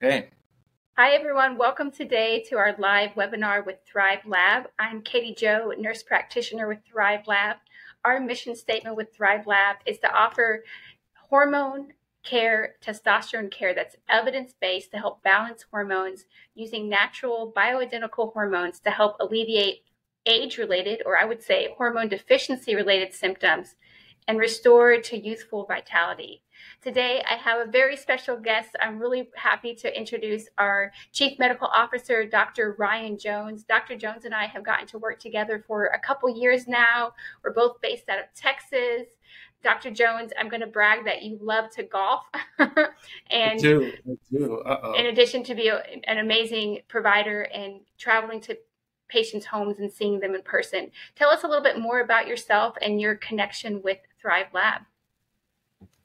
Okay. Hi, everyone. Welcome today to our live webinar with Thrivelab. I'm Katie Jo, nurse practitioner with Thrivelab. Our mission statement with Thrivelab is to offer hormone care, testosterone care that's evidence based to help balance hormones using natural bioidentical hormones to help alleviate age related, or I would say hormone deficiency related symptoms and restore to youthful vitality. Today, I have a very special guest. I'm really happy to introduce our Chief Medical Officer, Dr. Ryan Jones. Dr. Jones and I have gotten to work together for a couple years now. We're both based out of Texas. Dr. Jones, I'm going to brag that you love to golf. and I do. I do. Uh-oh. in addition to be a, an amazing provider and traveling to patients' homes and seeing them in person. Tell us a little bit more about yourself and your connection with Thrivelab.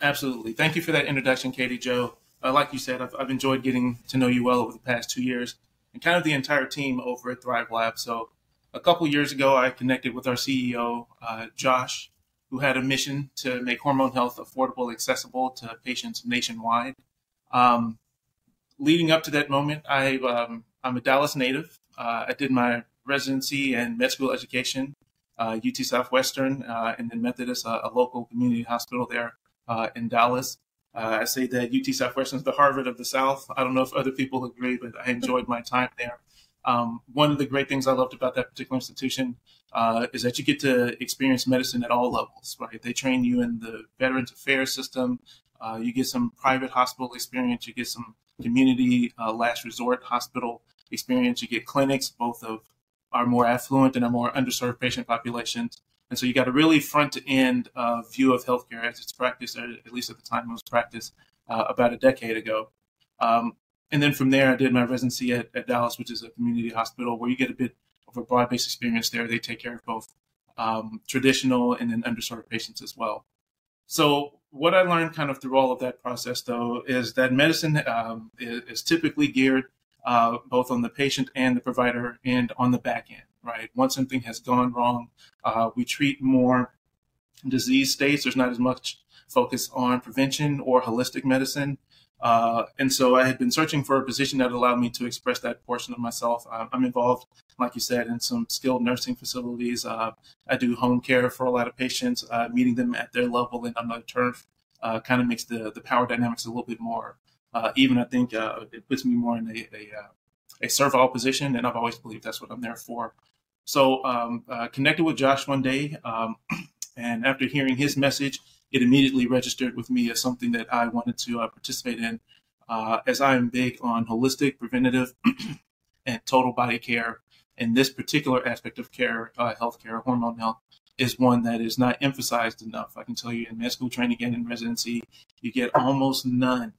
Absolutely. Thank you for that introduction, Katie Jo. Uh, like you said, I've, I've enjoyed getting to know you well over the past two years and kind of the entire team over at Thrivelab. So, a couple years ago, I connected with our CEO, uh, Josh, who had a mission to make hormone health affordable, and accessible to patients nationwide. Um, leading up to that moment, I, um, I'm a Dallas native. Uh, I did my residency and med school education, uh, UT Southwestern, uh, and then Methodist, a, a, local community hospital there uh, in Dallas. Uh, I say that UT Southwestern is the Harvard of the South. I don't know if other people agree, but I enjoyed my time there. Um, one of the great things I loved about that particular institution uh, is that you get to experience medicine at all levels, right? They train you in the Veterans Affairs system. Uh, you get some private hospital experience. You get some community uh, last resort hospital experience. You get clinics, both of our more affluent and our more underserved patient populations. And so you got a really front to end uh, view of healthcare as it's practiced, at least at the time it was practiced uh, about a decade ago. Um, and then from there, I did my residency at, at, Dallas, which is a community hospital where you get a bit of a broad based experience there. They take care of both um, traditional and then underserved patients as well. So, what I learned kind of through all of that process, though, is that medicine um, is, is, typically geared uh, both on the patient and the provider and on the back end, right? Once something has gone wrong, uh, we treat more disease states. There's not as much focus on prevention or holistic medicine. Uh, and so I had been searching for a position that allowed me to express that portion of myself. Uh, I'm involved, like you said, in some skilled nursing facilities. Uh, I do home care for a lot of patients, uh, meeting them at their level and on the turf uh, kind of makes the, the power dynamics a little bit more uh, even I think it puts me more in a, a, a servile position, and I've always believed that's what I'm there for. So um, uh, connected with Josh one day, um, and after hearing his message, it immediately registered with me as something that I wanted to uh, participate in, uh, as I am big on holistic, preventative, and total body care. And this particular aspect of care, healthcare, hormone health, is one that is not emphasized enough. I can tell you in med school training and in residency, you get almost none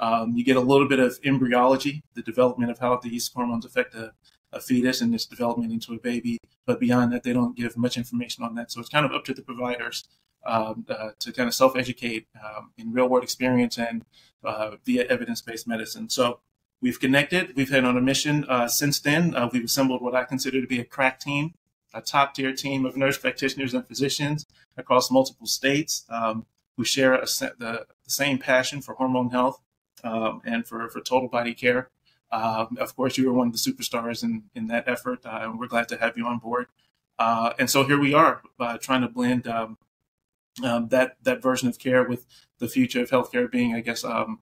um, you get a little bit of embryology, the development of how these hormones affect a, a fetus and its development into a baby. But beyond that, they don't give much information on that. So it's kind of up to the providers um, uh, to kind of self educate um, in real world experience and uh, via evidence based medicine. So we've connected, we've had on a mission uh, since then. Uh, we've assembled what I consider to be a crack team, a top tier team of nurse practitioners and physicians across multiple states um, who share a, the, the same passion for hormone health um, and for, for total body care. Um, of course, you were one of the superstars in, in that effort, uh, and we're glad to have you on board. Uh, and so here we are, uh, trying to blend um, um, that that version of care with the future of healthcare being, I guess, um,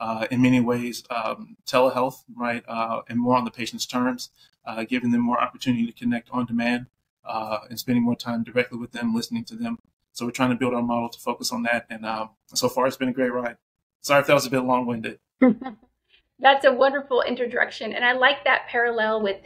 uh, in many ways, um, telehealth, right, uh, and more on the patient's terms, uh, giving them more opportunity to connect on demand and spending more time directly with them, listening to them. So we're trying to build our model to focus on that, and so far it's been a great ride. Sorry if that was a bit long winded. That's a wonderful introduction. And I like that parallel with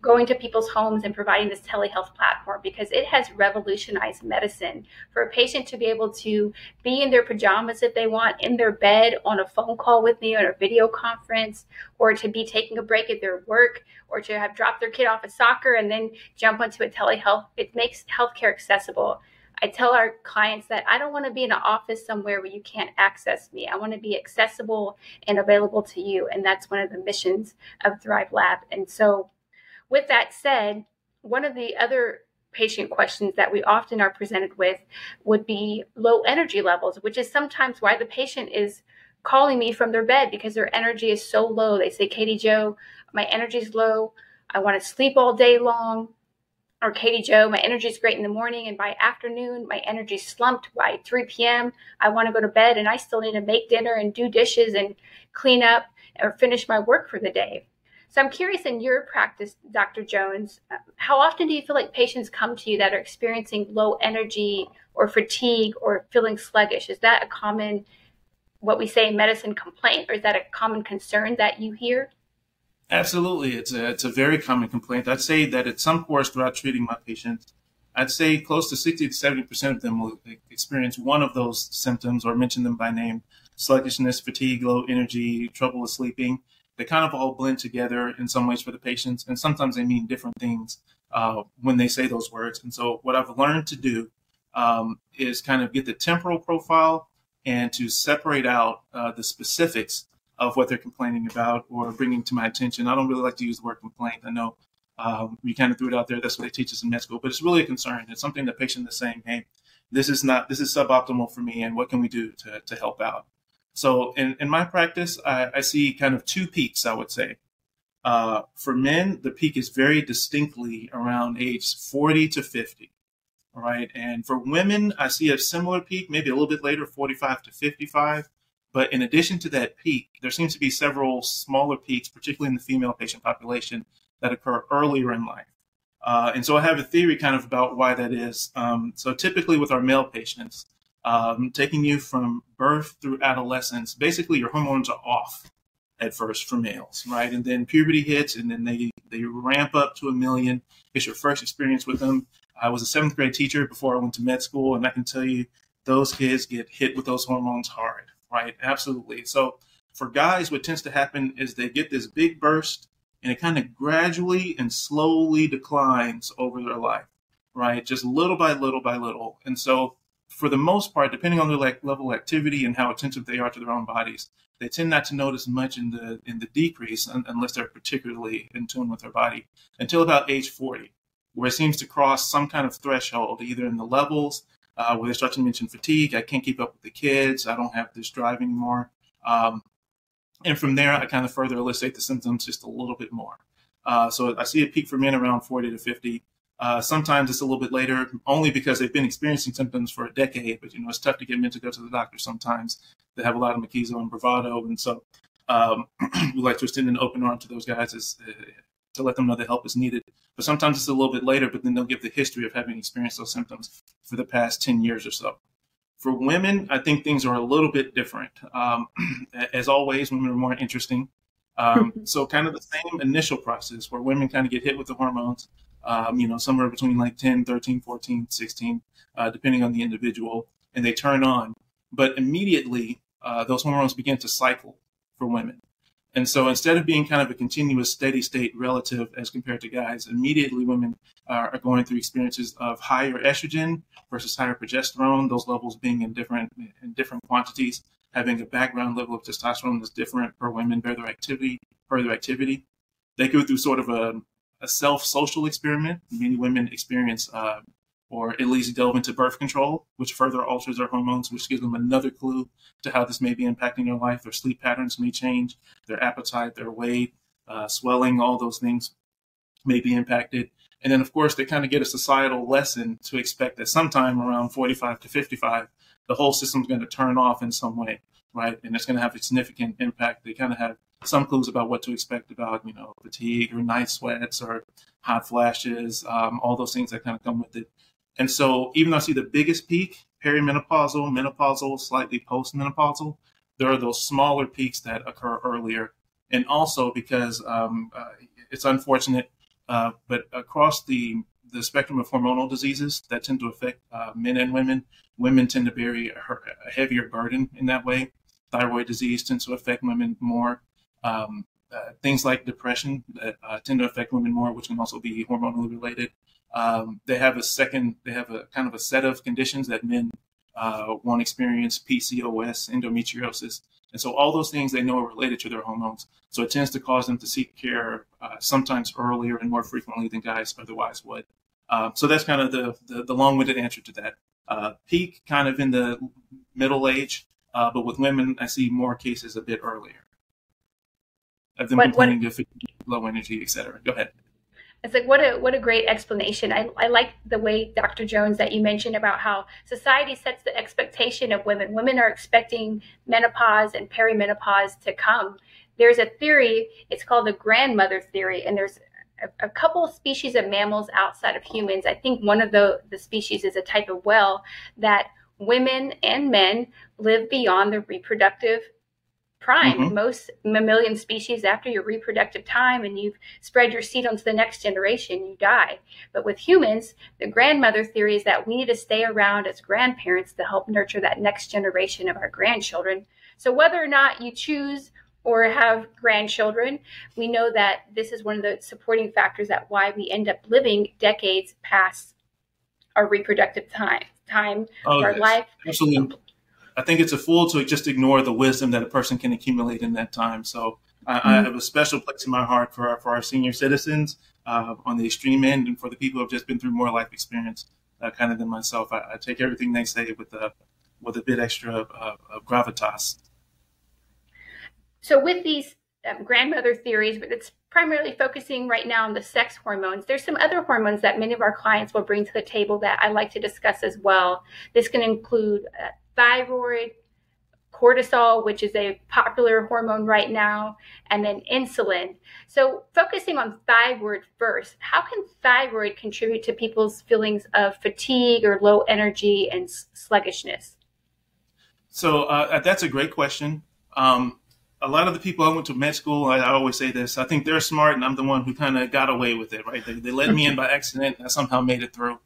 going to people's homes and providing this telehealth platform because it has revolutionized medicine for a patient to be able to be in their pajamas if they want in their bed on a phone call with me on a video conference or to be taking a break at their work or to have dropped their kid off at soccer and then jump onto a telehealth it makes healthcare accessible I tell our clients that I don't want to be in an office somewhere where you can't access me. I want to be accessible and available to you. And that's one of the missions of Thrivelab. And so, with that said, one of the other patient questions that we often are presented with would be low energy levels, which is sometimes why the patient is calling me from their bed because their energy is so low. They say, Katie Jo, my energy is low. I want to sleep all day long. Or Katie Jo, my energy is great in the morning, and by afternoon, my energy slumped. By 3 p.m., I want to go to bed, and I still need to make dinner and do dishes and clean up or finish my work for the day. So I'm curious in your practice, Dr. Jones, uh, how often do you feel like patients come to you that are experiencing low energy or fatigue or feeling sluggish? Is that a common, what we say, medicine complaint, or is that a common concern that you hear? Absolutely. It's a, it's a very common complaint. I'd say that at some course throughout treating my patients, I'd say close to 60 to 70% of them will experience one of those symptoms or mention them by name sluggishness, fatigue, low energy, trouble with sleeping. They kind of all blend together in some ways for the patients, and sometimes they mean different things uh, when they say those words. And so, what I've learned to do um, is kind of get the temporal profile and to separate out uh, the specifics of what they're complaining about or bringing to my attention. I don't really like to use the word complaint. I know um, we kind of threw it out there. That's what they teach us in med school, but it's really a concern. It's something the patient is saying, "Hey, this is not this is suboptimal for me, and what can we do to to help out?" So in in my practice, I, I see kind of two peaks. I would say. Uh, for men, the peak is very distinctly around age 40 to 50. All right. And for women, I see a similar peak, maybe a little bit later, 45 to 55. But in addition to that peak, there seems to be several smaller peaks, particularly in the female patient population, that occur earlier in life. Uh, and so I have a theory kind of about why that is. Um, so typically with our male patients, um, taking you from birth through adolescence, basically your hormones are off at first for males, right? And then puberty hits, and then they they ramp up to a million. It's your first experience with them. I was a seventh grade teacher before I went to med school, and I can tell you those kids get hit with those hormones hard right? Absolutely. So for guys, what tends to happen is they get this big burst and it kind of gradually and slowly declines over their life, right? Just little by little by little. And so for the most part, depending on their like level of activity and how attentive they are to their own bodies, they tend not to notice much in the in the decrease unless they're particularly in tune with their body until about age 40, where it seems to cross some kind of threshold, either in the levels uh, where they start to mention fatigue. I can't keep up with the kids. I don't have this drive anymore. Um, and from there, I kind of further elicit the symptoms just a little bit more. Uh, so I see a peak for men around 40 to 50. Uh, sometimes it's a little bit later, only because they've been experiencing symptoms for a decade. But you know, it's tough to get men to go to the doctor. Sometimes they have a lot of machismo and bravado, and so um, we like to extend an open arm to those guys as, uh, to let them know that help is needed. But sometimes it's a little bit later, but then they'll give the history of having experienced those symptoms for the past 10 years or so. For women, I think things are a little bit different. Um, as always, women are more interesting. Um, so, kind of the same initial process where women kind of get hit with the hormones, um, you know, somewhere between like 10, 13, 14, 16, uh, depending on the individual, and they turn on. But immediately, uh, those hormones begin to cycle for women. And so instead of being kind of a continuous steady state relative as compared to guys, immediately women are, are going through experiences of higher estrogen versus higher progesterone, those levels being in different in different quantities, having a background level of testosterone that's different for women, per their activity, per their activity. They go through sort of a, a self-social experiment. Many women experience uh, or at least delve into birth control, which further alters their hormones, which gives them another clue to how this may be impacting their life. Their sleep patterns may change, their appetite, their weight, uh, swelling, all those things may be impacted. And then, of course, they kind of get a societal lesson to expect that sometime around 45 to 55, the whole system's going to turn off in some way, right? And it's going to have a significant impact. They kind of have some clues about what to expect about, you know, fatigue or night sweats or hot flashes, um, all those things that kind of come with it. And so even though I see the biggest peak, perimenopausal, menopausal, slightly postmenopausal, there are those smaller peaks that occur earlier. And also because um, uh, it's unfortunate, uh, but across the the spectrum of hormonal diseases that tend to affect uh, men and women, women tend to bear a, heavier burden in that way. Thyroid disease tends to affect women more. Um, uh, things like depression that uh, tend to affect women more, which can also be hormonally related. Um, they have a second, they have a kind of a set of conditions that men uh, won't experience PCOS, endometriosis. And so all those things they know are related to their hormones. So it tends to cause them to seek care uh, sometimes earlier and more frequently than guys otherwise would. Uh, so that's kind of the, the, the long-winded answer to that. Uh, peak kind of in the middle age, Uh, but with women, I see more cases a bit earlier of them what, complaining what, of low energy, et cetera. Go ahead. It's like what a what a great explanation. I, I like the way Dr. Jones that you mentioned about how society sets the expectation of women. Women are expecting menopause and perimenopause to come. There's a theory, it's called the grandmother theory, and there's a, a couple species of mammals outside of humans. I think one of the, the species is a type of whale that women and men live beyond the reproductive prime. Mm-hmm. Most mammalian species, after your reproductive time and you've spread your seed onto the next generation, you die. But with humans, the grandmother theory is that we need to stay around as grandparents to help nurture that next generation of our grandchildren. So whether or not you choose or have grandchildren, we know that this is one of the supporting factors that why we end up living decades past our reproductive time time oh, our yes. life. Absolutely. I think it's a fool to just ignore the wisdom that a person can accumulate in that time. So I, mm-hmm. I have a special place in my heart for our, for our senior citizens uh, on the extreme end, and for the people who have just been through more life experience, uh, kind of than myself. I, I, take everything they say with a with a bit extra uh, of gravitas. So with these um, grandmother theories, but it's primarily focusing right now on the sex hormones. There's some other hormones that many of our clients will bring to the table that I like to discuss as well. This can include uh, thyroid, cortisol, which is a popular hormone right now, and then insulin. So, focusing on thyroid first, how can thyroid contribute to people's feelings of fatigue or low energy and sluggishness? So, uh, that's a great question. Um, a lot of the people I went to med school, I, I, always say this. I think they're smart, and I'm the one who kind of got away with it. Right? They, they let me in by accident. and I somehow made it through.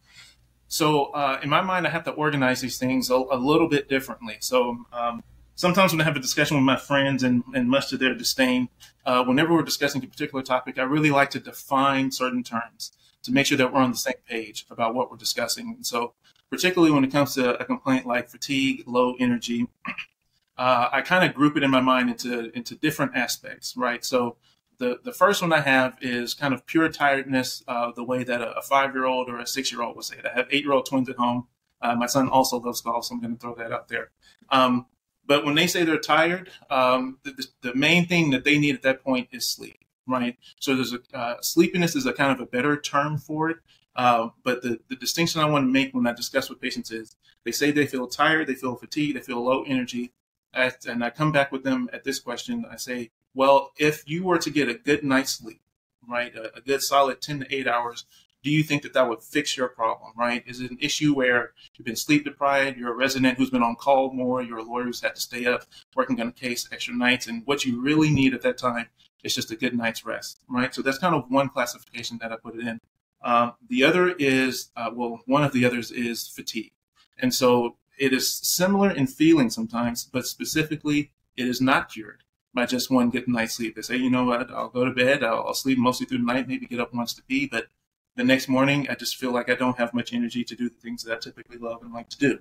So uh, in my mind, I have to organize these things a, a little bit differently. So um, sometimes when I have a discussion with my friends, and, and much to their disdain, uh, whenever we're discussing a particular topic, I really like to define certain terms to make sure that we're on the same page about what we're discussing. And so, particularly when it comes to a complaint like fatigue, low energy, uh, I kind of group it in my mind into into different aspects, right? So the, the first one I have is kind of pure tiredness, uh, the way that a, a five year old or a six year old would say it. I have eight year old twins at home. Uh, my son also loves golf, so I'm going to throw that out there. Um, but when they say they're tired, um, the, the, main thing that they need at that point is sleep, right? So there's a uh, sleepiness is a kind of a better term for it. Uh, but the, the distinction I want to make when I discuss with patients is they say they feel tired, they feel fatigued, they feel low energy. At, and I come back with them at this question. I say, well, if you were to get a good night's sleep, right, a, a good solid 10 to 8 hours, do you think that that would fix your problem, right? Is it an issue where you've been sleep deprived, you're a resident who's been on call more, you're a lawyer who's had to stay up working on a case extra nights, and what you really need at that time is just a good night's rest, right? So that's kind of one classification that I put it in. Um, the other is, uh, well, one of the others is fatigue. And so it is similar in feeling sometimes, but specifically, it is not cured by just one good night's sleep. They say, you know what, I'll go to bed, I'll, I'll, sleep mostly through the night, maybe get up once to pee, but the next morning I just feel like I don't have much energy to do the things that I typically love and like to do.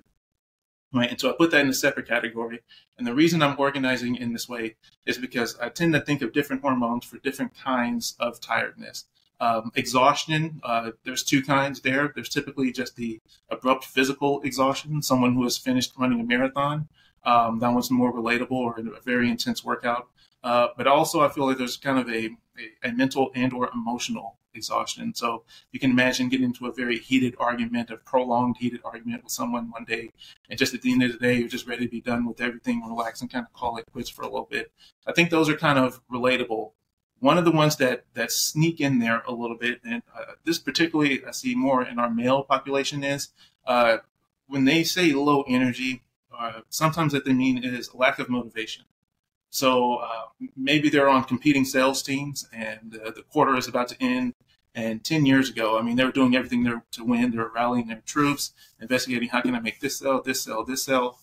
Right. And so I put that in a separate category. And the reason I'm organizing in this way is because I tend to think of different hormones for different kinds of tiredness. Um, exhaustion, uh, there's two kinds there. There's typically just the abrupt physical exhaustion, someone who has finished running a marathon, um, that one's more relatable or a very intense workout. Uh, but also, I feel like there's kind of a, a, a, mental and or emotional exhaustion. So you can imagine getting into a very heated argument, a prolonged heated argument with someone one day, and just at the end of the day, you're just ready to be done with everything, relax, and kind of call it quits for a little bit. I think those are kind of relatable. One of the ones that that sneak in there a little bit, and uh, this particularly I see more in our male population is uh, when they say low energy uh, sometimes what they mean is lack of motivation. So uh, maybe they're on competing sales teams and uh, the quarter is about to end. And 10 years ago, I mean, they were doing everything there to win. They were rallying their troops, investigating how can I make this sell, this sell, this sell.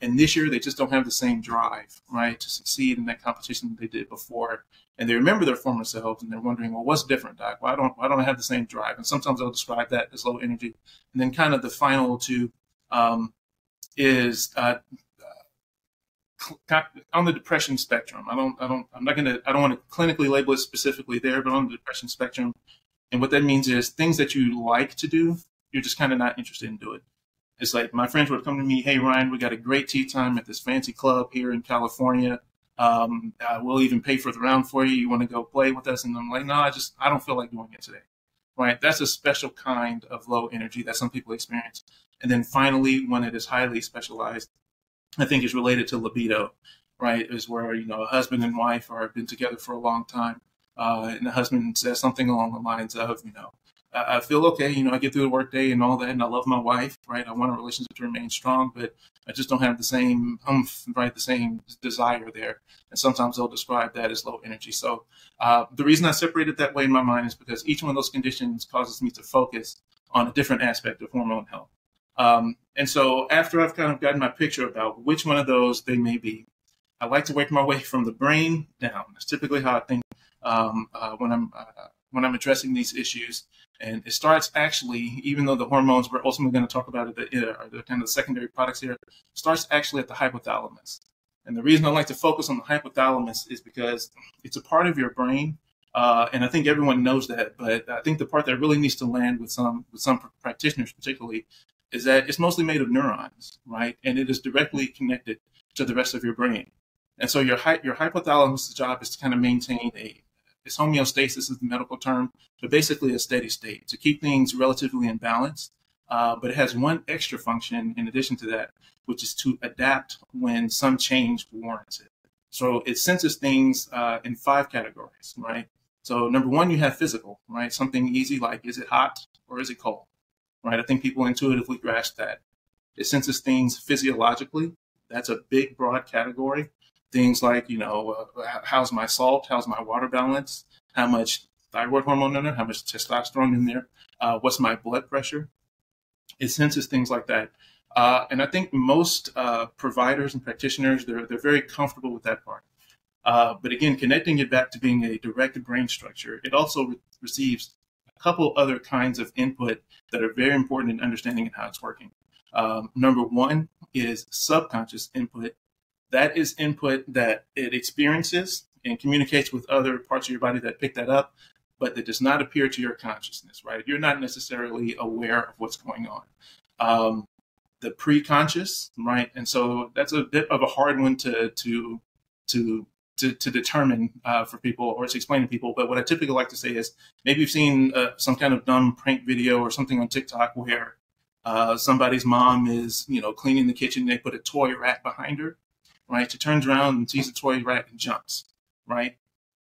And this year, they just don't have the same drive, right, to succeed in that competition that they did before. And they remember their former selves, and they're wondering, well, what's different, Doc? Why don't why don't I have the same drive? And sometimes they'll describe that as low energy. And then, kind of the final two, um, is uh, on the depression spectrum. I don't, I don't, I'm not to, I don't want to clinically label it specifically there, but on the depression spectrum. And what that means is things that you like to do, you're just kind of not interested in doing. It's like my friends would come to me, "Hey Ryan, we got a great tee time at this fancy club here in California. Um, uh, we'll even pay for the round for you. You want to go play with us?" And I'm like, "No, I just I don't feel like doing it today." Right? That's a special kind of low energy that some people experience. And then finally, when it is highly specialized, I think is related to libido. Right? Is where you know a husband and wife are been together for a long time, uh, and the husband says something along the lines of, you know, I feel okay. You know, I get through the workday and all that, and I love my wife, right? I want a relationship to remain strong, but I just don't have the same umph, right? The same desire there. And sometimes they'll describe that as low energy. So uh, the reason I separate it that way in my mind is because each one of those conditions causes me to focus on a different aspect of hormone health. Um, and so after I've kind of gotten my picture about which one of those they may be, I like to work my way from the brain down. That's typically how I think um, uh, when I'm uh, when I'm addressing these issues. And it starts actually, even though the hormones we're ultimately going to talk about it, are the kind of the secondary products here, starts actually at the hypothalamus. And the reason I like to focus on the hypothalamus is because it's a part of your brain, uh, and I think everyone knows that. But I think the part that really needs to land with some with some practitioners, particularly, is that it's mostly made of neurons, right? And it is directly connected to the rest of your brain. And so your your hypothalamus' job is to kind of maintain a it's homeostasis is the medical term, but basically a steady state to keep things relatively in balance. Uh, but it has one extra function in addition to that, which is to adapt when some change warrants it. So it senses things uh, in five categories, right? So number one, you have physical, right? Something easy like is it hot or is it cold, right? I think people intuitively grasp that. It senses things physiologically. That's a big, broad category things like, you know, uh, how's my salt? How's my water balance? How much thyroid hormone in there? How much testosterone in there? Uh, what's my blood pressure? It senses things like that. Uh, and I think most uh, providers and practitioners, they're, they're very comfortable with that part. Uh, but again, connecting it back to being a direct brain structure, it also re- receives couple other kinds of input that are very important in understanding how it's working. Um, number one is subconscious input that is input that it experiences and communicates with other parts of your body that pick that up, but that does not appear to your consciousness, right? You're not necessarily aware of what's going on. Um, the pre-conscious, right? And so that's a bit of a hard one to to to to, to determine uh, for people or to explain to people. But what I typically like to say is maybe you've seen uh, some kind of dumb prank video or something on TikTok where uh, somebody's mom is, you know, cleaning the kitchen. They put a toy rat behind her, right? She turns around and sees a toy rat and jumps, right?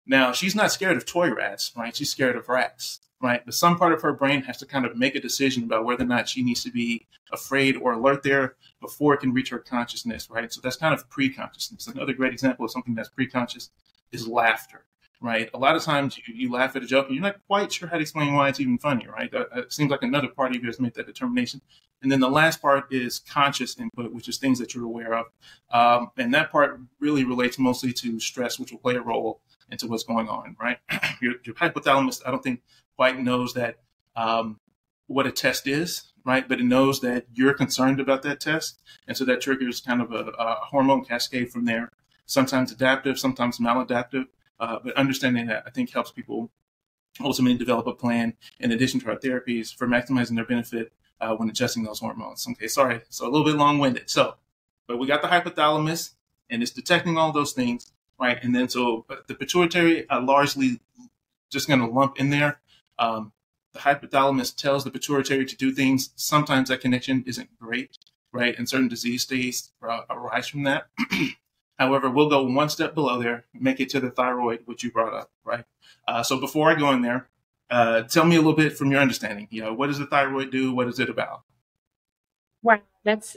Now, she's not scared of toy rats, right? She's scared of rats, right? But some part of her brain has to kind of make a decision about whether or not she needs to be afraid or alert there before it can reach her consciousness, right? So that's kind of pre-consciousness. Another great example of something that's pre-conscious is laughter, right? A lot of times you, you laugh at a joke and you're not quite sure how to explain why it's even funny, right? It seems like another part of you has made that determination. And then the last part is conscious input, which is things that you're aware of. Um, and that part really relates mostly to stress, which will play a role into what's going on, right? your, your, hypothalamus, I don't think quite knows that um, what a test is, right? But it knows that you're concerned about that test. And so that triggers kind of a, a hormone cascade from there, sometimes adaptive, sometimes maladaptive. Uh, but understanding that I think helps people ultimately develop a plan in addition to our therapies for maximizing their benefit uh, when adjusting those hormones. Okay, sorry, so a little bit long winded. So, but we got the hypothalamus and it's detecting all those things, right? And then so the pituitary are largely just going to lump in there. Um, the hypothalamus tells the pituitary to do things. Sometimes that connection isn't great, right? And certain disease states arise from that. However, we'll go one step below there, make it to the thyroid, which you brought up, right? Uh, so before I go in there, uh, tell me a little bit from your understanding. You know, what does the thyroid do? What is it about? Wow, that's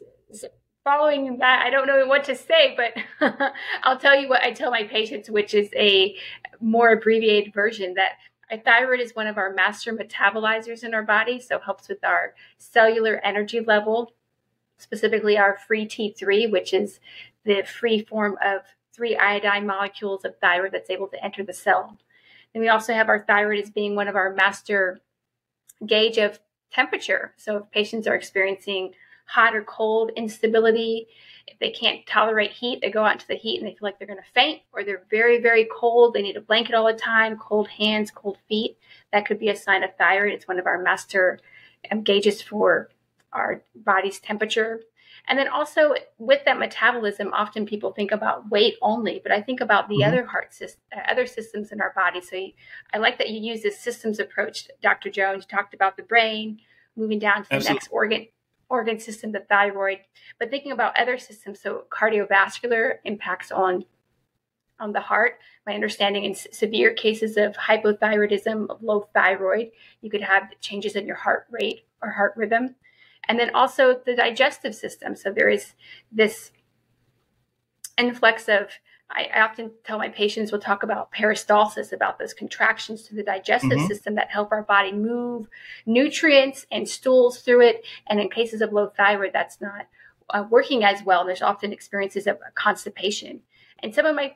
following that. I don't know what to say, but I'll tell you what I tell my patients, which is a more abbreviated version that a thyroid is one of our master metabolizers in our body, so helps with our cellular energy level, specifically our free T3, which is the free form of three iodine molecules of thyroid that's able to enter the cell. And we also have our thyroid as being one of our master gauge of temperature. So if patients are experiencing hot or cold instability, if they can't tolerate heat, they go out into the heat and they feel like they're going to faint, or they're very, very cold, they need a blanket all the time, cold hands, cold feet. That could be a sign of thyroid. It's one of our master um, gauges for our body's temperature. And then also with that metabolism, often people think about weight only, but I think about the mm-hmm. other heart system, uh, other systems in our body. So you, I like that you use this systems approach, Dr. Jones. You talked about the brain, moving down to the next organ organ system, the thyroid, but thinking about other systems. So cardiovascular impacts on on the heart. My understanding in severe cases of hypothyroidism, of low thyroid, you could have changes in your heart rate or heart rhythm. And then also the digestive system. So there is this influx of I, often tell my patients we'll talk about peristalsis, about those contractions to the digestive mm-hmm. system that help our body move nutrients and stools through it. And in cases of low thyroid, that's not uh, working as well. There's often experiences of constipation. And some of my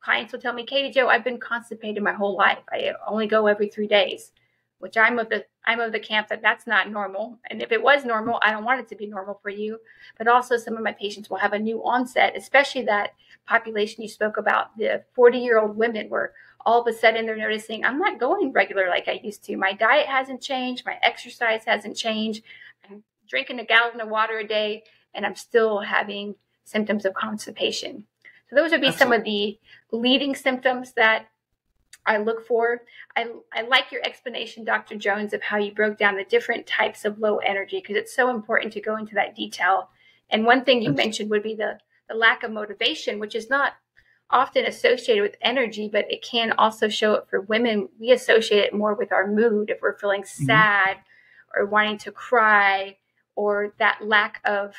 clients will tell me, Katie Jo, I've been constipated my whole life. I only go every three days, which I'm of the I'm of the camp that that's not normal. And if it was normal, I don't want it to be normal for you. But also, some of my patients will have a new onset, especially that population you spoke about, the 40 year old women, where all of a sudden they're noticing I'm not going regular like I used to. My diet hasn't changed, my exercise hasn't changed. I'm drinking a gallon of water a day, and I'm still having symptoms of constipation. So those would be Absolutely. some of the leading symptoms that I look for. I, I like your explanation, Dr. Jones, of how you broke down the different types of low energy because it's so important to go into that detail. And one thing you mentioned would be the, the lack of motivation, which is not often associated with energy, but it can also show up for women. We associate it more with our mood if we're feeling mm-hmm. sad mm-hmm. or wanting to cry or that lack of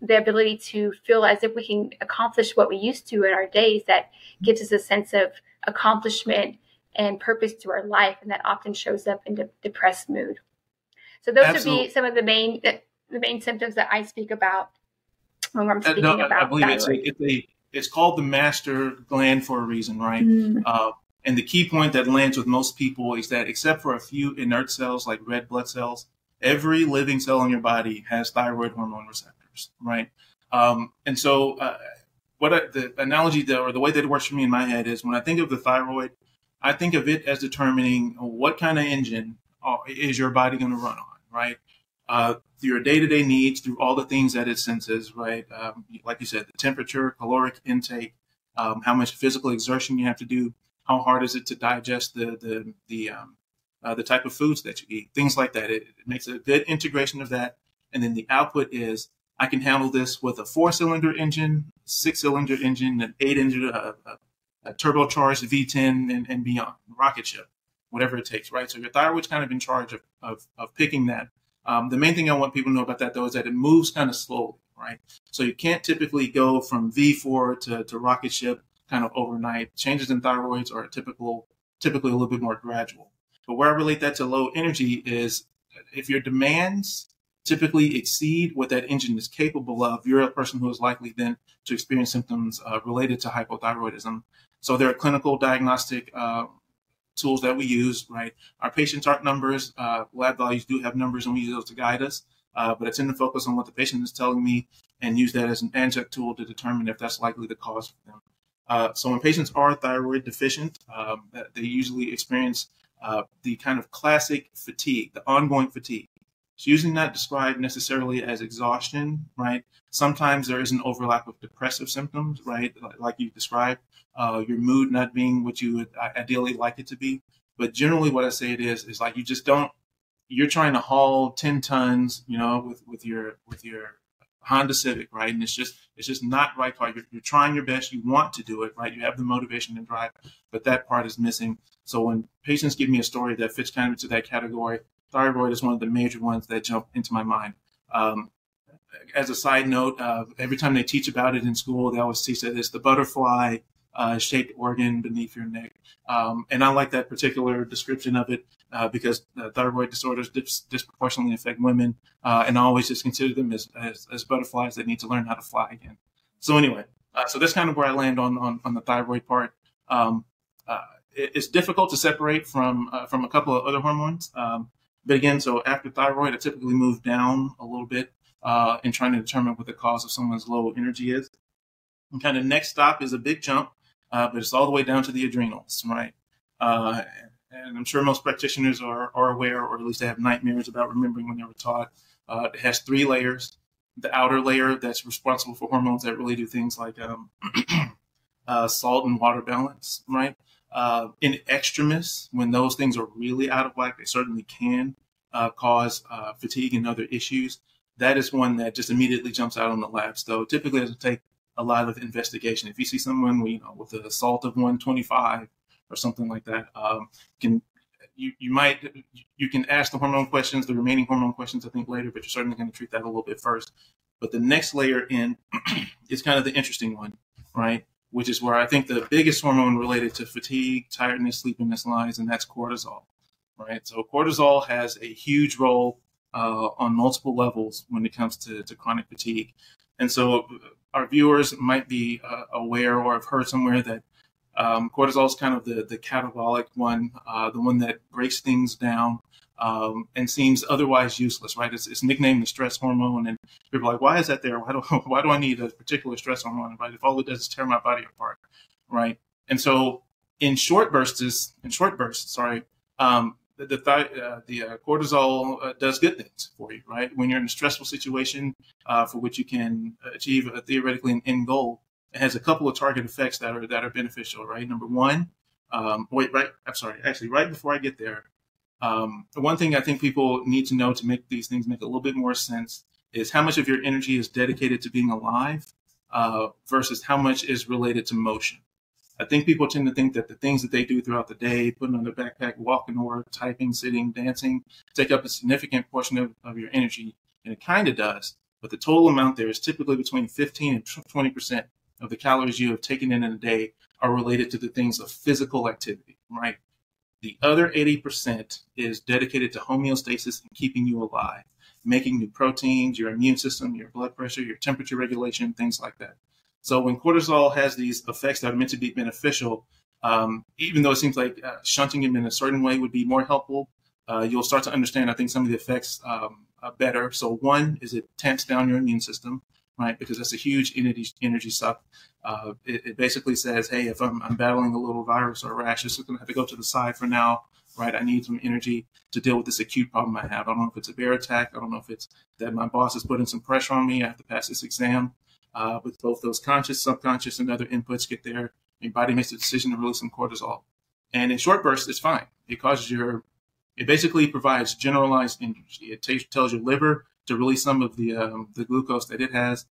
the ability to feel as if we can accomplish what we used to in our days that gives us a sense of accomplishment and purpose to our life and that often shows up in de- depressed mood so those Absolutely. would be some of the main the main symptoms that i speak about when i'm uh, speaking uh, no, about i believe it's a, it's a, it's called the master gland for a reason right mm. uh, and the key point that lands with most people is that except for a few inert cells like red blood cells every living cell in your body has thyroid hormone receptors right? Um, and so, uh, what I, the analogy that, or the way that it works for me in my head is when I think of the thyroid, I think of it as determining what kind of engine uh, is your body going to run on, right? Uh, through your day-to-day needs, through all the things that it senses, right? Um, like you said, the temperature, caloric intake, um, how much physical exertion you have to do, how hard is it to digest the the the um, uh, the type of foods that you eat, things like that. It, it, makes a good integration of that, and then the output is I can handle this with a four cylinder engine, six cylinder engine, an eight engine, a, a, a turbocharged V10 and, and, beyond, rocket ship, whatever it takes, right? So your thyroid's kind of in charge of, of, of picking that. Um, the main thing I want people to know about that though is that it moves kind of slowly, right? So you can't typically go from V4 to, to rocket ship kind of overnight. Changes in thyroids are typical, typically a little bit more gradual. But where I relate that to low energy is if your demands typically exceed what that engine is capable of, you're a person who is likely then to experience symptoms uh, related to hypothyroidism. So there are clinical diagnostic uh, tools that we use, right? Our patients aren't numbers, uh, lab values do have numbers and we use those to guide us. Uh, but I tend to focus on what the patient is telling me and use that as an adjunct tool to determine if that's likely the cause for them. Uh, so when patients are thyroid deficient, um, they usually experience uh, the kind of classic fatigue, the ongoing fatigue. It's usually not described necessarily as exhaustion, right? Sometimes there is an overlap of depressive symptoms, right? Like you described, uh, your mood not being what you would ideally like it to be. But generally, what I say it is is like you just don't. You're trying to haul ten tons, you know, with with your with your Honda Civic, right? And it's just it's just not right car. You're, you're trying your best. You want to do it, right? You have the motivation and drive, but that part is missing. So when patients give me a story that fits kind of into that category, thyroid is one of the major ones that jump into my mind. Um, as a side note, uh, every time they teach about it in school, they always teach that it's the butterfly uh, shaped organ beneath your neck. Um, and I like that particular description of it uh, because thyroid disorders dis- disproportionately affect women. Uh, and I always just consider them as, as, as, butterflies that need to learn how to fly again. So, anyway, uh, so that's kind of where I land on, on, on the thyroid part. Um, uh, it, it's difficult to separate from, from a couple of other hormones. Um, but again, so after thyroid, I typically move down a little bit uh, in trying to determine what the cause of someone's low energy is. And kind of next stop is a big jump, uh, but it's all the way down to the adrenals, right? Uh, and I'm sure most practitioners are, are aware, or at least they have nightmares about remembering when they were taught Uh, it has three layers. The outer layer that's responsible for hormones that really do things like um, uh, salt and water balance, right? Uh, in extremis, when those things are really out of whack, they certainly can uh, cause uh, fatigue and other issues. That is one that just immediately jumps out on the labs, though. Typically, it doesn't take a lot of investigation. If you see someone, you know, with a salt of 125 or something like that, um, can you, you might you can ask the hormone questions, the remaining hormone questions, I think later, but you're certainly going to treat that a little bit first. But the next layer in is kind of the interesting one, right? Which is where I think the biggest hormone related to fatigue, tiredness, sleepiness lies, and that's cortisol, right? So cortisol has a huge role uh, on multiple levels when it comes to, to chronic fatigue. And so our viewers might be uh, aware or have heard somewhere that um, cortisol is kind of the, the catabolic one, uh, the one that breaks things down um, and seems otherwise useless, right? It's, it's, nicknamed the stress hormone, and people are like, why is that there? Why do, why do I need a particular stress hormone, right? If all it does is tear my body apart, right? And so in short bursts, in short bursts, sorry, um, the the, uh, the uh, cortisol uh, does good things for you, right? When you're in a stressful situation uh, for which you can achieve a, theoretically an end goal, it has a couple of target effects that are that are beneficial, right? Number one, um, wait, right? I'm sorry. Actually, right before I get there, um, one thing I think people need to know to make these things make a little bit more sense is how much of your energy is dedicated to being alive uh, versus how much is related to motion. I think people tend to think that the things that they do throughout the day, putting on their backpack, walking work, typing, sitting, dancing, take up a significant portion of, of your energy. And it kind of does. But the total amount there is typically between 15 and 20% of the calories you have taken in in a day are related to the things of physical activity, right? The other 80% is dedicated to homeostasis and keeping you alive, making new proteins, your immune system, your blood pressure, your temperature regulation, things like that. So when cortisol has these effects that are meant to be beneficial, um, even though it seems like uh, shunting them in a certain way would be more helpful, uh, you'll start to understand, I think, some of the effects um, uh, better. So one is it tamps down your immune system right? Because that's a huge energy energy suck. Uh, it, it, basically says, hey, if I'm, I'm, battling a little virus or rash, it's going to have to go to the side for now, right? I need some energy to deal with this acute problem I have. I don't know if it's a bear attack. I don't know if it's that my boss is putting some pressure on me. I have to pass this exam. Uh, with both those conscious, subconscious, and other inputs get there, your body makes a decision to release some cortisol. And in short bursts, it's fine. It causes your, it basically provides generalized energy. It t- tells your liver to release some of the um, the glucose that it has.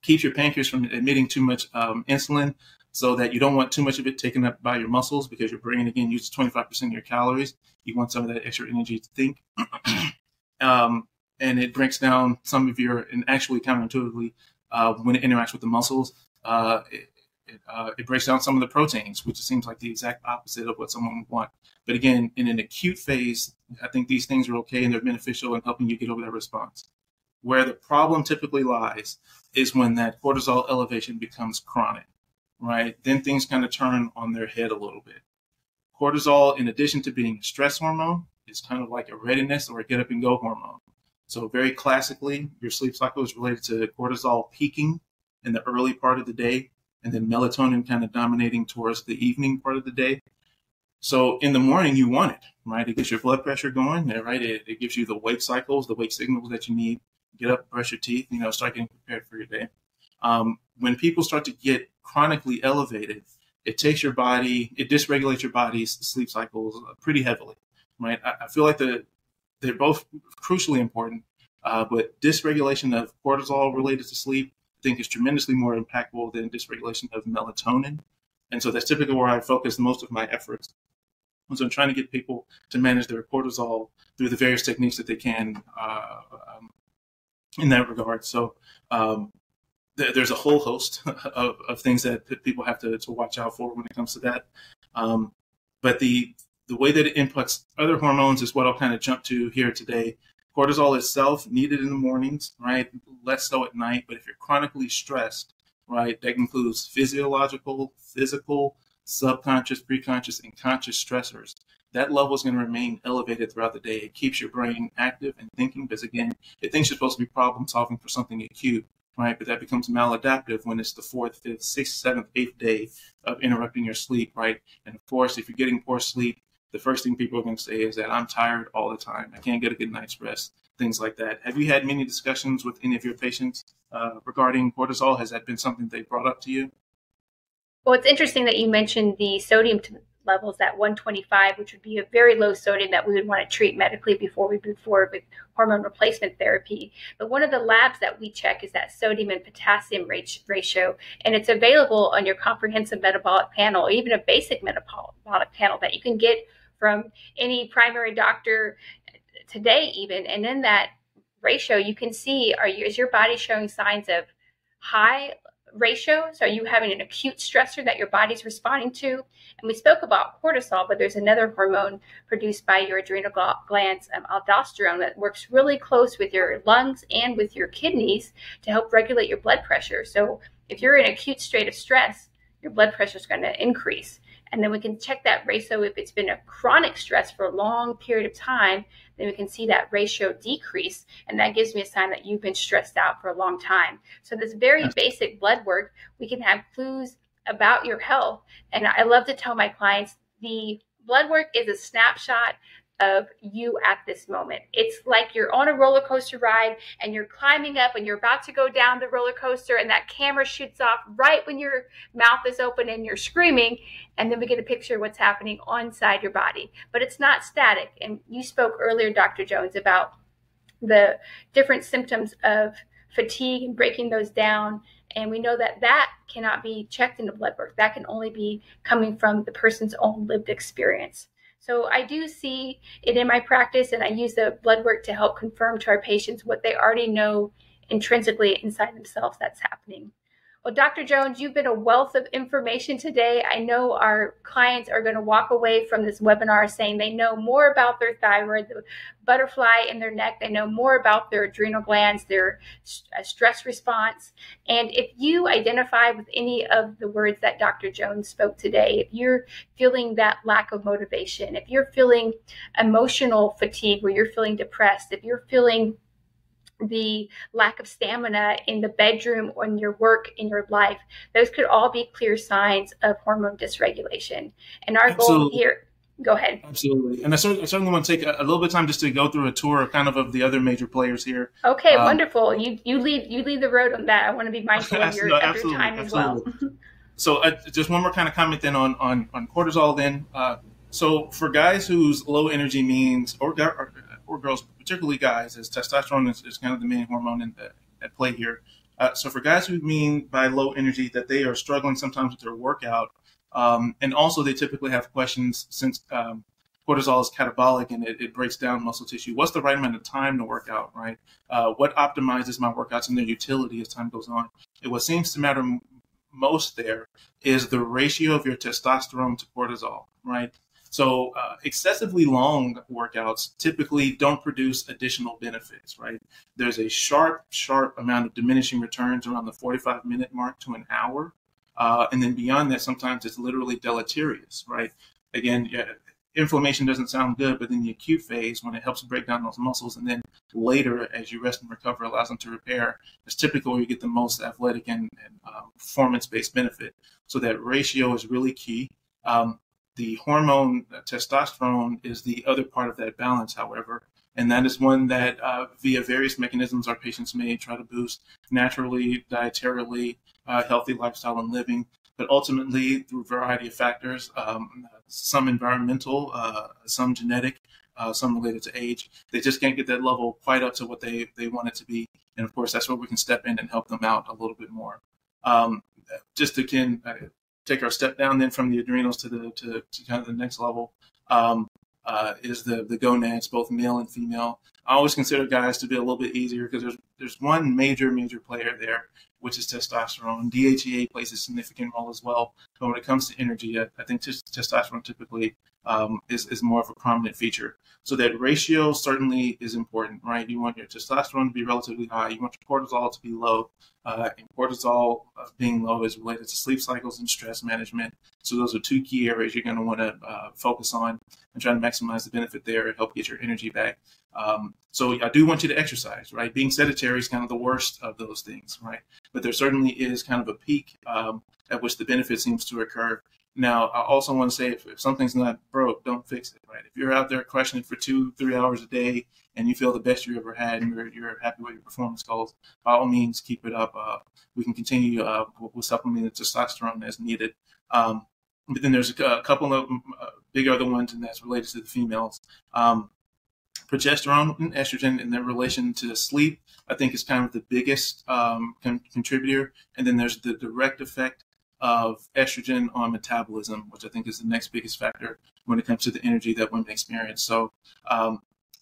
Keeps your pancreas from emitting too much um, insulin, so that you don't want too much of it taken up by your muscles because your brain again uses 25% of your calories. You want some of that extra energy to think. um, and it breaks down some of your, and actually counterintuitively, uh, when it interacts with the muscles, uh, it, it, uh, it, breaks down some of the proteins, which seems like the exact opposite of what someone would want. But again, in an acute phase, I think these things are okay and they're beneficial in helping you get over that response. Where the problem typically lies is when that cortisol elevation becomes chronic, right? Then things kind of turn on their head a little bit. Cortisol, in addition to being a stress hormone, is kind of like a readiness or a get up and go hormone. So, very classically, your sleep cycle is related to cortisol peaking in the early part of the day and then melatonin kind of dominating towards the evening part of the day. So in the morning, you want it, right? It gets your blood pressure going, right? It, it gives you the wake cycles, the wake signals that you need. Get up, brush your teeth, you know, start getting prepared for your day. Um, when people start to get chronically elevated, it takes your body, it dysregulates your body's sleep cycles pretty heavily, right? I, I feel like the, they're both crucially important, uh, but dysregulation of cortisol related to sleep, I think is tremendously more impactful than dysregulation of melatonin. And so that's typically where I focus most of my efforts so I'm trying to get people to manage their cortisol through the various techniques that they can uh, um, in that regard. So um, th- there's a whole host of, of, things that people have to, to watch out for when it comes to that. Um, but the the way that it impacts other hormones is what I'll kind of jump to here today. Cortisol itself needed in the mornings, right? Less so at night. But if you're chronically stressed, right, that includes physiological, physical, subconscious, preconscious, and conscious stressors, that level is going to remain elevated throughout the day. It keeps your brain active and thinking because, again, it thinks you're supposed to be problem solving for something acute, right? But that becomes maladaptive when it's the fourth, fifth, sixth, seventh, eighth day of interrupting your sleep, right? And of course, if you're getting poor sleep, the first thing people are going to say is that I'm tired all the time. I can't get a good night's rest. things like that. Have you had many discussions with any of your patients uh, regarding cortisol? Has that been something they brought up to you? Well, it's interesting that you mentioned the sodium levels at 125, which would be a very low sodium that we would want to treat medically before we move forward with hormone replacement therapy. But one of the labs that we check is that sodium and potassium ratio, and it's available on your comprehensive metabolic panel, even a basic metabolic panel that you can get from any primary doctor today, even. And in that ratio, you can see are you, is your body showing signs of high ratio. So, are you having an acute stressor that your body's responding to? And we spoke about cortisol, but there's another hormone produced by your adrenal glands, um, aldosterone, that works really close with your lungs and with your kidneys to help regulate your blood pressure. So, if you're in acute state of stress, your blood pressure is going to increase. And then we can check that ratio if it's been a chronic stress for a long period of time, then we can see that ratio decrease. And that gives me a sign that you've been stressed out for a long time. So, this very yes. basic blood work, we can have clues about your health. And I love to tell my clients the blood work is a snapshot of you at this moment. It's like you're on a roller coaster ride and you're climbing up and you're about to go down the roller coaster and that camera shoots off right when your mouth is open and you're screaming and then we get a picture of what's happening inside your body. But it's not static. And you spoke earlier Dr. Jones about the different symptoms of fatigue and breaking those down and we know that that cannot be checked in the blood work. That can only be coming from the person's own lived experience. So I do see it in my practice, and I use the blood work to help confirm to our patients what they already know intrinsically inside themselves that's happening. Well, Dr. Jones, you've been a wealth of information today. I know our clients are going to walk away from this webinar saying they know more about their thyroid, the butterfly in their neck, they know more about their adrenal glands, their uh, stress response. And if you identify with any of the words that Dr. Jones spoke today, if you're feeling that lack of motivation, if you're feeling emotional fatigue where you're feeling depressed, if you're feeling the lack of stamina in the bedroom or in your work in your life those could all be clear signs of hormone dysregulation and our Absolutely. goal here go ahead Absolutely. And I certainly, I certainly want to take a, a, little bit of time just to go through a tour kind of of the other major players here. Okay, um, wonderful. You you lead you lead the road on that. I want to be mindful of your, no, of your time as well. so uh, just one more kind of comment then on on, on cortisol then. Uh, so for guys whose low energy means or, or or girls, particularly guys, as testosterone is, is kind of the main hormone in, the, at play here. Uh, so for guys who mean by low energy that they are struggling sometimes with their workout, um, and also they typically have questions since um, cortisol is catabolic and it, it, breaks down muscle tissue. What's the right amount of time to work out, right? Uh, what optimizes my workouts and their utility as time goes on? And what seems to matter most there is the ratio of your testosterone to cortisol, right? So uh, excessively long workouts typically don't produce additional benefits, right? There's a sharp, sharp amount of diminishing returns around the 45 minute mark to an hour. Uh, and then beyond that, sometimes it's literally deleterious, right? Again, yeah, inflammation doesn't sound good, but in the acute phase, when it helps break down those muscles, and then later, as you rest and recover, allows them to repair, it's typically where you get the most athletic and, and uh, performance based benefit. So that ratio is really key. Um, the hormone uh, testosterone is the other part of that balance, however, and that is one that uh, via various mechanisms our patients may try to boost naturally, dietarily, uh, healthy lifestyle and living, but ultimately through a variety of factors, um, some environmental, uh, some genetic, uh, some related to age. They just can't get that level quite up to what they, they want it to be. And of course, that's where we can step in and help them out a little bit more. Um, just can take our step down then from the adrenals to the to, to kind of the next level um, uh, is the the gonads, both male and female. I always consider guys to be a little bit easier because there's there's one major major player there, which is testosterone. DHEA plays a significant role as well. But when it comes to energy, I, think t- testosterone typically um, is, is more of a prominent feature. So that ratio certainly is important, right? You want your testosterone to be relatively high. You want your cortisol to be low. Uh, and cortisol uh, being low is related to sleep cycles and stress management. So those are two key areas you're going to want to uh, focus on and try to maximize the benefit there and help get your energy back. Um, so I do want you to exercise, right? Being sedentary is kind of the worst of those things, right? But there certainly is kind of a peak um, at which the benefit seems to occur. Now, I also want to say if, if, something's not broke, don't fix it, right? If you're out there it for two, three hours a day and you feel the best you ever had and you're, you're happy with your performance goals, by all means, keep it up. Uh, we can continue uh, with supplementing testosterone as needed. Um, but then there's a, a couple of uh, big other ones, and that's related to the females. Um, progesterone and estrogen in their relation to sleep, I think is kind of the biggest um, con- contributor. And then there's the direct effect of estrogen on metabolism, which I think is the next biggest factor when it comes to the energy that women experience. So, um,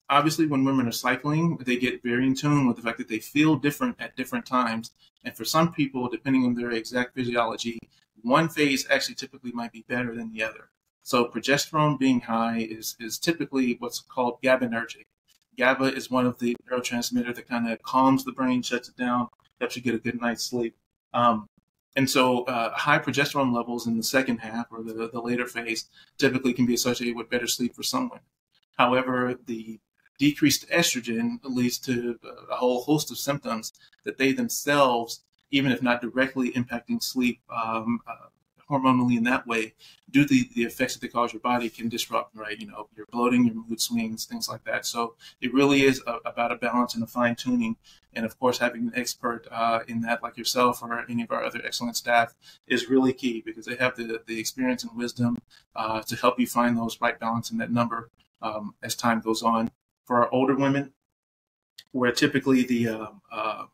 obviously, when women are cycling, they get very in tune with the fact that they feel different at different times. And for some people, depending on their exact physiology, one phase actually typically might be better than the other. So progesterone being high is, is typically what's called GABAergic. GABA is one of the neurotransmitter that kind of calms the brain, shuts it down, helps you get a good night's sleep. Um, and so uh, high progesterone levels in the second half or the, the later phase typically can be associated with better sleep for someone. However, the decreased estrogen leads to a whole host of symptoms that they themselves, even if not directly impacting sleep, um, uh, hormonally in that way, due to the, the effects that they cause your body, can disrupt, right? You know, your bloating, your mood swings, things like that. So it really is a, about a balance and a fine tuning. And of course, having an expert uh, in that, like yourself or any of our other excellent staff, is really key because they have the, the experience and wisdom uh, to help you find those right balance in that number um, as time goes on. For our older women, where typically the um, uh,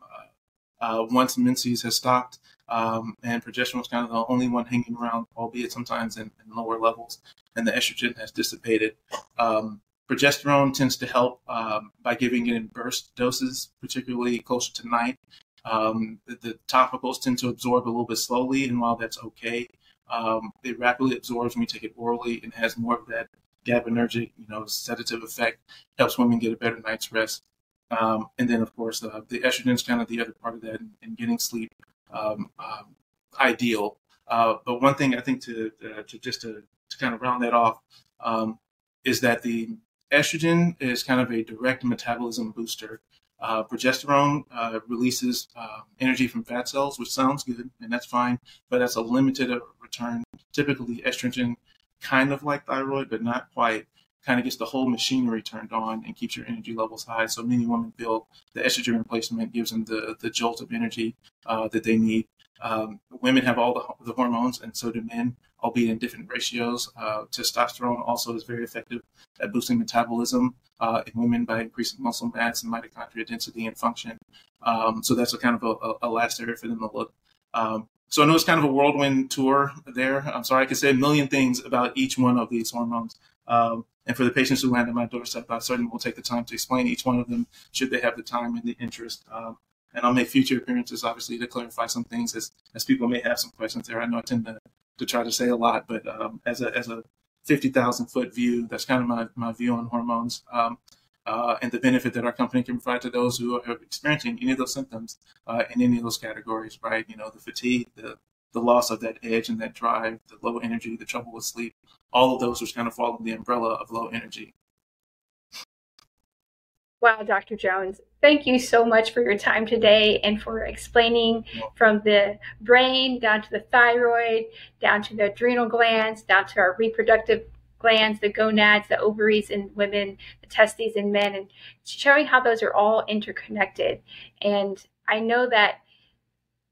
uh, once menses has stopped, um, and progesterone is kind of the only one hanging around, albeit sometimes in, in lower levels, and the estrogen has dissipated. Um, progesterone tends to help um, by giving it in burst doses, particularly closer to night. Um, the, the, topicals tend to absorb a little bit slowly, and while that's okay, um, it rapidly absorbs when you take it orally and has more of that GABAergic, you know, sedative effect. Helps women get a better night's rest. Um, and then, of course, uh, the estrogen is kind of the other part of that in getting sleep um, um, ideal. Uh, but one thing I think to, uh, to just to, to kind of round that off um, is that the estrogen is kind of a direct metabolism booster. Uh, progesterone uh, releases uh, energy from fat cells, which sounds good, and that's fine, but that's a limited return. Typically, estrogen, kind of like thyroid, but not quite, kind of gets the whole machinery turned on and keeps your energy levels high. So many women feel the estrogen replacement gives them the, the jolt of energy uh, that they need. Um, women have all the, the, hormones, and so do men, albeit in different ratios. Uh, testosterone also is very effective at boosting metabolism uh, in women by increasing muscle mass and mitochondria density and function. Um, so that's a kind of a, a, last area for them to look. Um, so I know it's kind of a whirlwind tour there. I'm sorry, I could say a million things about each one of these hormones. Um, and for the patients who land at my doorstep, I certainly will take the time to explain each one of them should they have the time and the interest. Um, and I'll make future appearances, obviously, to clarify some things as, as people may have some questions there. I know I tend to, to try to say a lot, but um, as a, as a 50,000 foot view, that's kind of my, my view on hormones um, uh, and the benefit that our company can provide to those who are experiencing any of those symptoms uh, in any of those categories, right? You know, the fatigue, the, the loss of that edge and that drive, the low energy, the trouble with sleep, all of those which kind of fall under the umbrella of low energy. Wow, Dr. Jones, thank you so much for your time today and for explaining from the brain down to the thyroid, down to the adrenal glands, down to our reproductive glands, the gonads, the ovaries in women, the testes in men, and showing how those are all interconnected. And I know that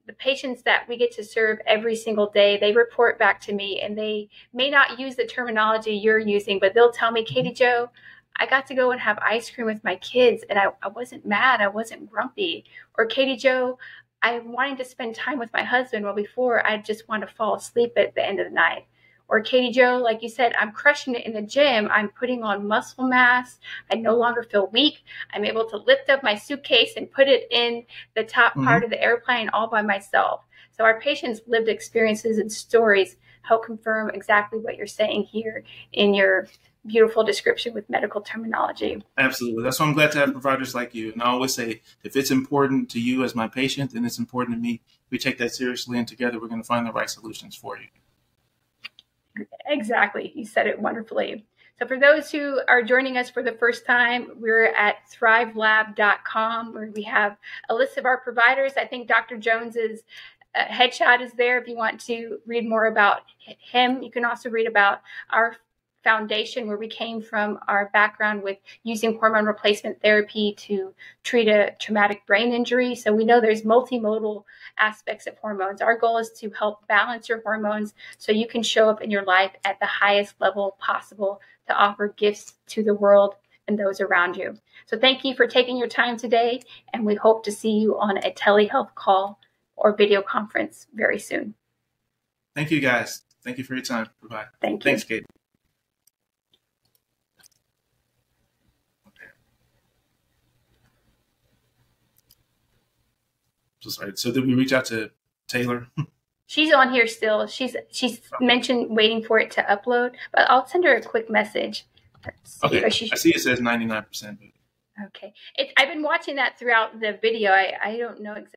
the patients that we get to serve every single day, they report back to me and they may not use the terminology you're using, but they'll tell me, mm-hmm. Katie Jo, I got to go and have ice cream with my kids and I, I wasn't mad, I wasn't grumpy. Or Katie Jo, I wanted to spend time with my husband. Well, before I just want to fall asleep at the end of the night. Or Katie Jo, like you said, I'm crushing it in the gym. I'm putting on muscle mass. I no longer feel weak. I'm able to lift up my suitcase and put it in the top mm-hmm. part of the airplane all by myself. So our patients' lived experiences and stories help confirm exactly what you're saying here in your beautiful description with medical terminology. Absolutely. That's why I'm glad to have providers like you. And I always say, if it's important to you as my patient, then it's important to me. We take that seriously, and together we're going to find the right solutions for you. Exactly. You said it wonderfully. So, for those who are joining us for the first time, we're at thrivelab.com where we have a list of our providers. I think Dr. Jones's uh, headshot is there if you want to read more about him. You can also read about our foundation where we came from our background with using hormone replacement therapy to treat a traumatic brain injury. So we know there's multimodal aspects of hormones. Our goal is to help balance your hormones so you can show up in your life at the highest level possible to offer gifts to the world and those around you. So thank you for taking your time today, and we hope to see you on a telehealth call or video conference very soon. Thank you, guys. Thank you for your time. Bye. Thank you. Thanks, Kate. So sorry. So did we reach out to Taylor? She's on here still. She's she's mentioned waiting for it to upload, but I'll send her a quick message. Okay. Oh, she, I see it says ninety nine percent. Okay. It, I've been watching that throughout the video. I, I don't know exactly.